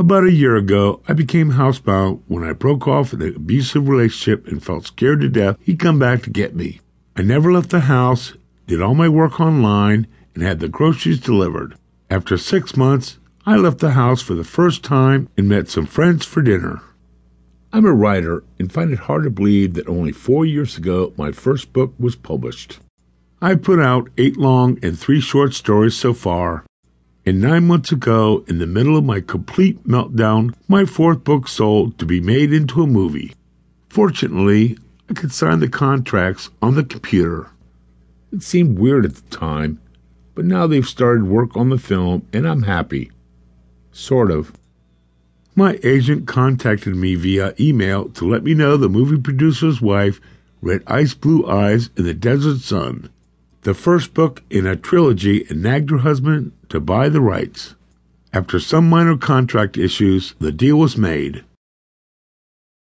About a year ago, I became housebound when I broke off an abusive relationship and felt scared to death he'd come back to get me. I never left the house, did all my work online, and had the groceries delivered. After six months, I left the house for the first time and met some friends for dinner. I'm a writer and find it hard to believe that only four years ago my first book was published. I've put out eight long and three short stories so far, and nine months ago, in the middle of my complete meltdown, my fourth book sold to be made into a movie. Fortunately, I could sign the contracts on the computer. It seemed weird at the time, but now they've started work on the film and I'm happy. Sort of. My agent contacted me via email to let me know the movie producer's wife read Ice Blue Eyes in the Desert Sun, the first book in a trilogy, and nagged her husband to buy the rights. After some minor contract issues, the deal was made.